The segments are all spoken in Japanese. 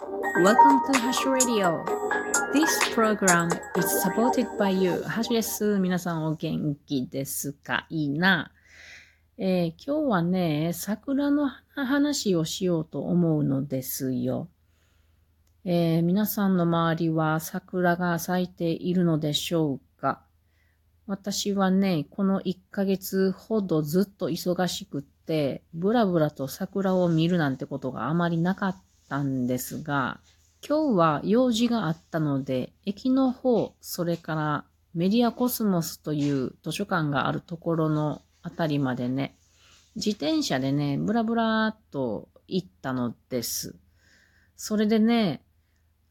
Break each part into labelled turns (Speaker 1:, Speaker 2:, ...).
Speaker 1: Welcome to Hash Radio. This program is supported by you. ハッシュです。皆さんお元気ですか？いいな。えー、今日はね、桜の話をしようと思うのですよ。えー、皆さんの周りは桜が咲いているのでしょうか？私はね、この1ヶ月ほどずっと忙しくって、ブラブラと桜を見るなんてことがあまりなかったんですが、今日は用事があったので、駅の方、それからメディアコスモスという図書館があるところのあたりまでね、自転車でね、ブラブラっと行ったのです。それでね、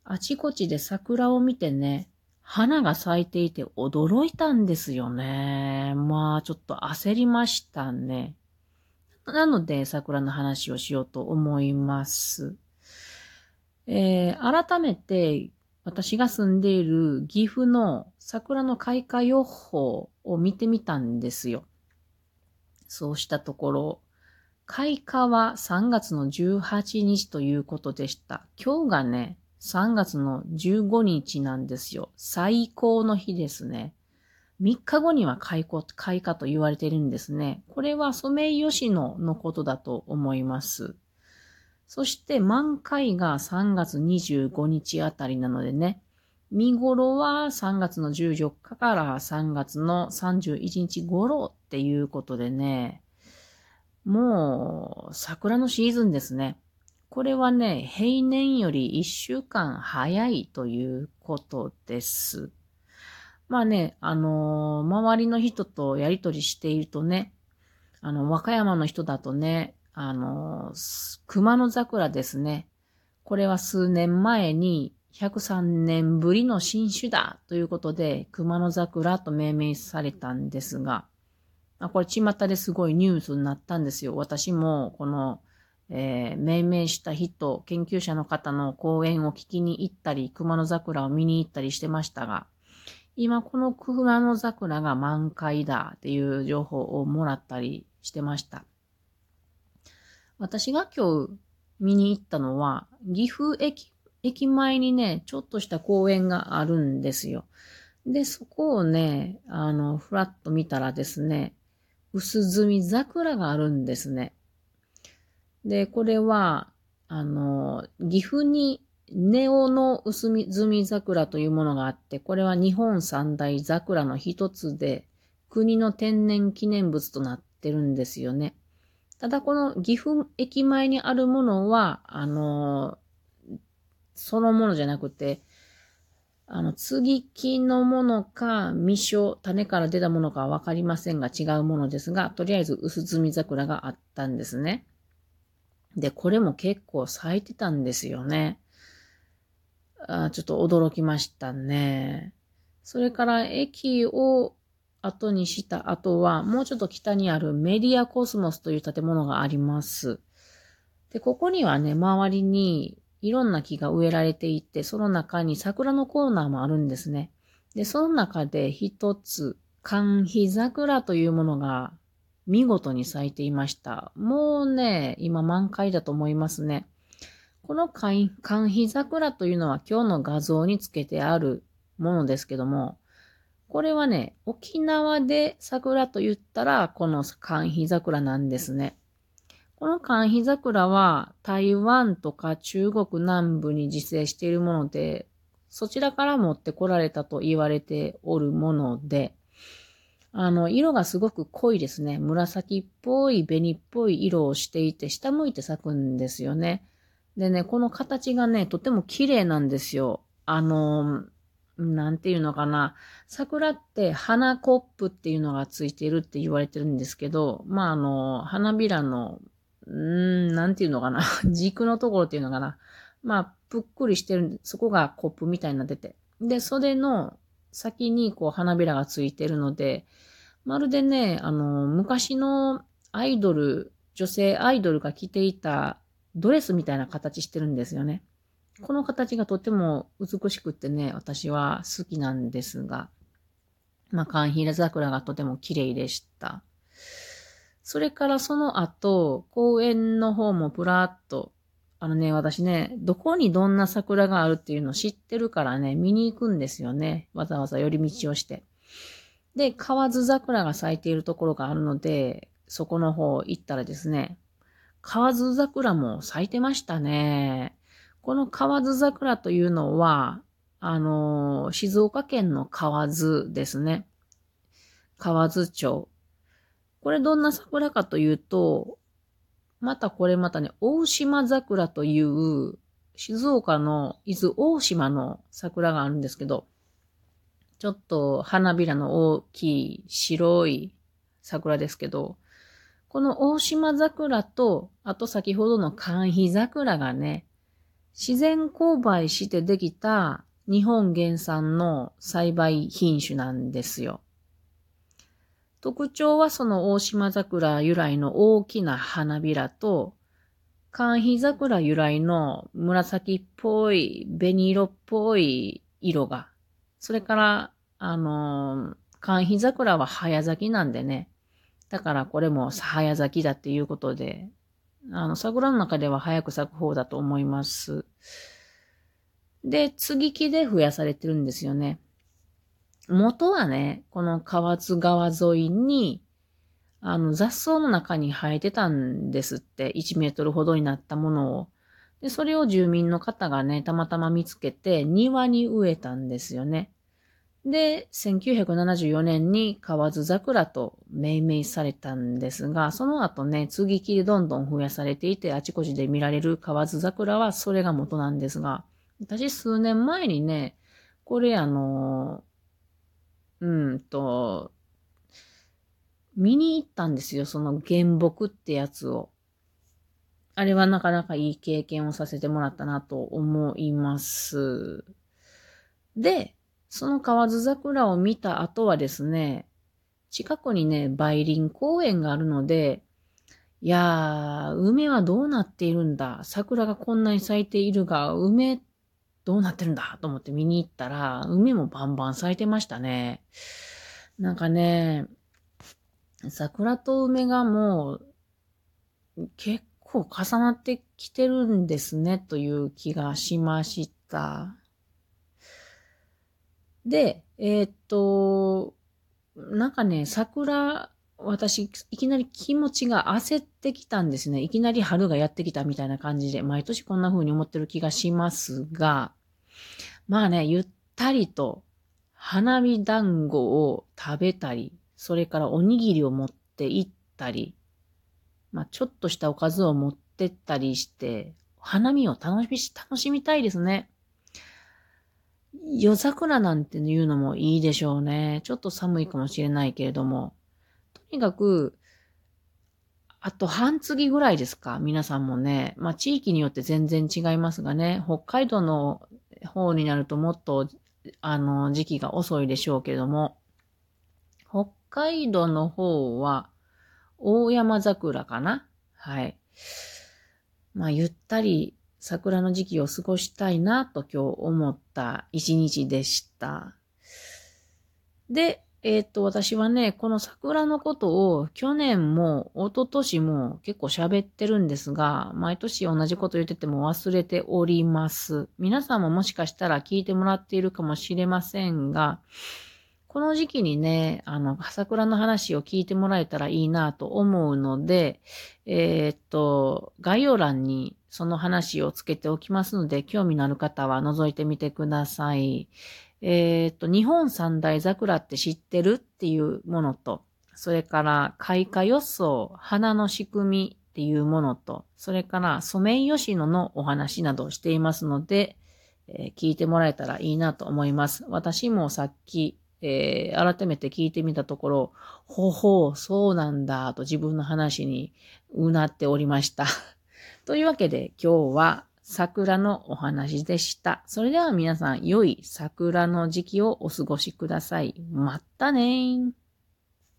Speaker 1: あちこちで桜を見てね、花が咲いていて驚いたんですよね。まあ、ちょっと焦りましたね。なので、桜の話をしようと思います。えー、改めて、私が住んでいる岐阜の桜の開花予報を見てみたんですよ。そうしたところ、開花は3月の18日ということでした。今日がね、3月の15日なんですよ。最高の日ですね。3日後には開花開花と言われているんですね。これはソメイヨシノのことだと思います。そして満開が3月25日あたりなのでね、見頃は3月の14日から3月の31日頃っていうことでね、もう桜のシーズンですね。これはね、平年より1週間早いということです。まあね、あのー、周りの人とやりとりしているとね、あの、和歌山の人だとね、あの、熊野桜ですね。これは数年前に103年ぶりの新種だということで、熊野桜と命名されたんですが、あこれ巷ですごいニュースになったんですよ。私もこの、えー、命名した人、研究者の方の講演を聞きに行ったり、熊野桜を見に行ったりしてましたが、今この熊野桜が満開だっていう情報をもらったりしてました。私が今日見に行ったのは、岐阜駅、駅前にね、ちょっとした公園があるんですよ。で、そこをね、あの、ふらっと見たらですね、薄墨桜があるんですね。で、これは、あの、岐阜にネオの薄墨桜というものがあって、これは日本三大桜の一つで、国の天然記念物となってるんですよね。ただこの岐阜駅前にあるものは、あの、そのものじゃなくて、あの、継ぎ木のものか、未生、種から出たものかはわかりませんが違うものですが、とりあえず薄摘み桜があったんですね。で、これも結構咲いてたんですよね。あちょっと驚きましたね。それから駅を後にした後は、もうちょっと北にあるメディアコスモスという建物があります。で、ここにはね、周りにいろんな木が植えられていて、その中に桜のコーナーもあるんですね。で、その中で一つ、寒肥桜というものが見事に咲いていました。もうね、今満開だと思いますね。この寒肥桜というのは今日の画像につけてあるものですけども、これはね、沖縄で桜と言ったら、この寒肥桜なんですね。この寒肥桜は台湾とか中国南部に自生しているもので、そちらから持ってこられたと言われておるもので、あの、色がすごく濃いですね。紫っぽい、紅っぽい色をしていて、下向いて咲くんですよね。でね、この形がね、とても綺麗なんですよ。あの、なんていうのかな。桜って花コップっていうのがついてるって言われてるんですけど、まあ、あの、花びらの、うーん、なんていうのかな。軸のところっていうのかな。まあ、ぷっくりしてる、そこがコップみたいになってて。で、袖の先にこう花びらがついてるので、まるでね、あの、昔のアイドル、女性アイドルが着ていたドレスみたいな形してるんですよね。この形がとても美しくってね、私は好きなんですが、まあ、カンヒラ桜がとても綺麗でした。それからその後、公園の方もぷらっとあのね、私ね、どこにどんな桜があるっていうのを知ってるからね、見に行くんですよね。わざわざ寄り道をして。で、河津桜が咲いているところがあるので、そこの方行ったらですね、河津桜も咲いてましたね。この河津桜というのは、あの、静岡県の河津ですね。河津町。これどんな桜かというと、またこれまたね、大島桜という静岡の伊豆大島の桜があるんですけど、ちょっと花びらの大きい白い桜ですけど、この大島桜と、あと先ほどの寒肥桜がね、自然交配してできた日本原産の栽培品種なんですよ。特徴はその大島桜由来の大きな花びらと、寒肥桜由来の紫っぽい、紅色っぽい色が、それから、あの、寒肥桜は早咲きなんでね、だからこれも早咲きだっていうことで、あの、桜の中では早く咲く方だと思います。で、継ぎ木で増やされてるんですよね。元はね、この河津川沿いに、あの、雑草の中に生えてたんですって、1メートルほどになったものを。で、それを住民の方がね、たまたま見つけて、庭に植えたんですよね。で、1974年に河津桜と命名されたんですが、その後ね、継ぎ木でどんどん増やされていて、あちこちで見られる河津桜はそれが元なんですが、私数年前にね、これあの、うんと、見に行ったんですよ、その原木ってやつを。あれはなかなかいい経験をさせてもらったなと思います。で、その河津桜を見た後はですね、近くにね、梅林公園があるので、いやー、梅はどうなっているんだ？桜がこんなに咲いているが、梅どうなってるんだ？と思って見に行ったら、梅もバンバン咲いてましたね。なんかね、桜と梅がもう結構重なってきてるんですねという気がしました。で、えー、っと、なんかね、桜、私、いきなり気持ちが焦ってきたんですね。いきなり春がやってきたみたいな感じで、毎年こんな風に思ってる気がしますが、まあね、ゆったりと花見団子を食べたり、それからおにぎりを持って行ったり、まあちょっとしたおかずを持ってったりして、花見を楽し楽しみたいですね。夜桜なんていうのもいいでしょうね。ちょっと寒いかもしれないけれども。とにかく、あと半月ぐらいですか？皆さんもね。まあ地域によって全然違いますがね。北海道の方になるともっと、あの、時期が遅いでしょうけれども。北海道の方は、大山桜かな？はい。まあ、ゆったり桜の時期を過ごしたいなと今日思った一日でした。で、えっ、と、私はね、この桜のことを去年も一昨年も結構喋ってるんですが、毎年同じこと言ってても忘れております。皆さんももしかしたら聞いてもらっているかもしれませんが、この時期にね、あの、桜の話を聞いてもらえたらいいなと思うので、えー、っと、概要欄にその話をつけておきますので、興味のある方は覗いてみてください。えー、っと、日本三大桜って知ってるっていうものと、それから開花予想、花の仕組みっていうものと、それからソメイヨシノのお話などをしていますので、えー、聞いてもらえたらいいなと思います。私もさっきえー、改めて聞いてみたところ、ほほう、そうなんだ、と自分の話にうなっておりました。というわけで今日は桜のお話でした。それでは皆さん、良い桜の時期をお過ごしください。まったねー。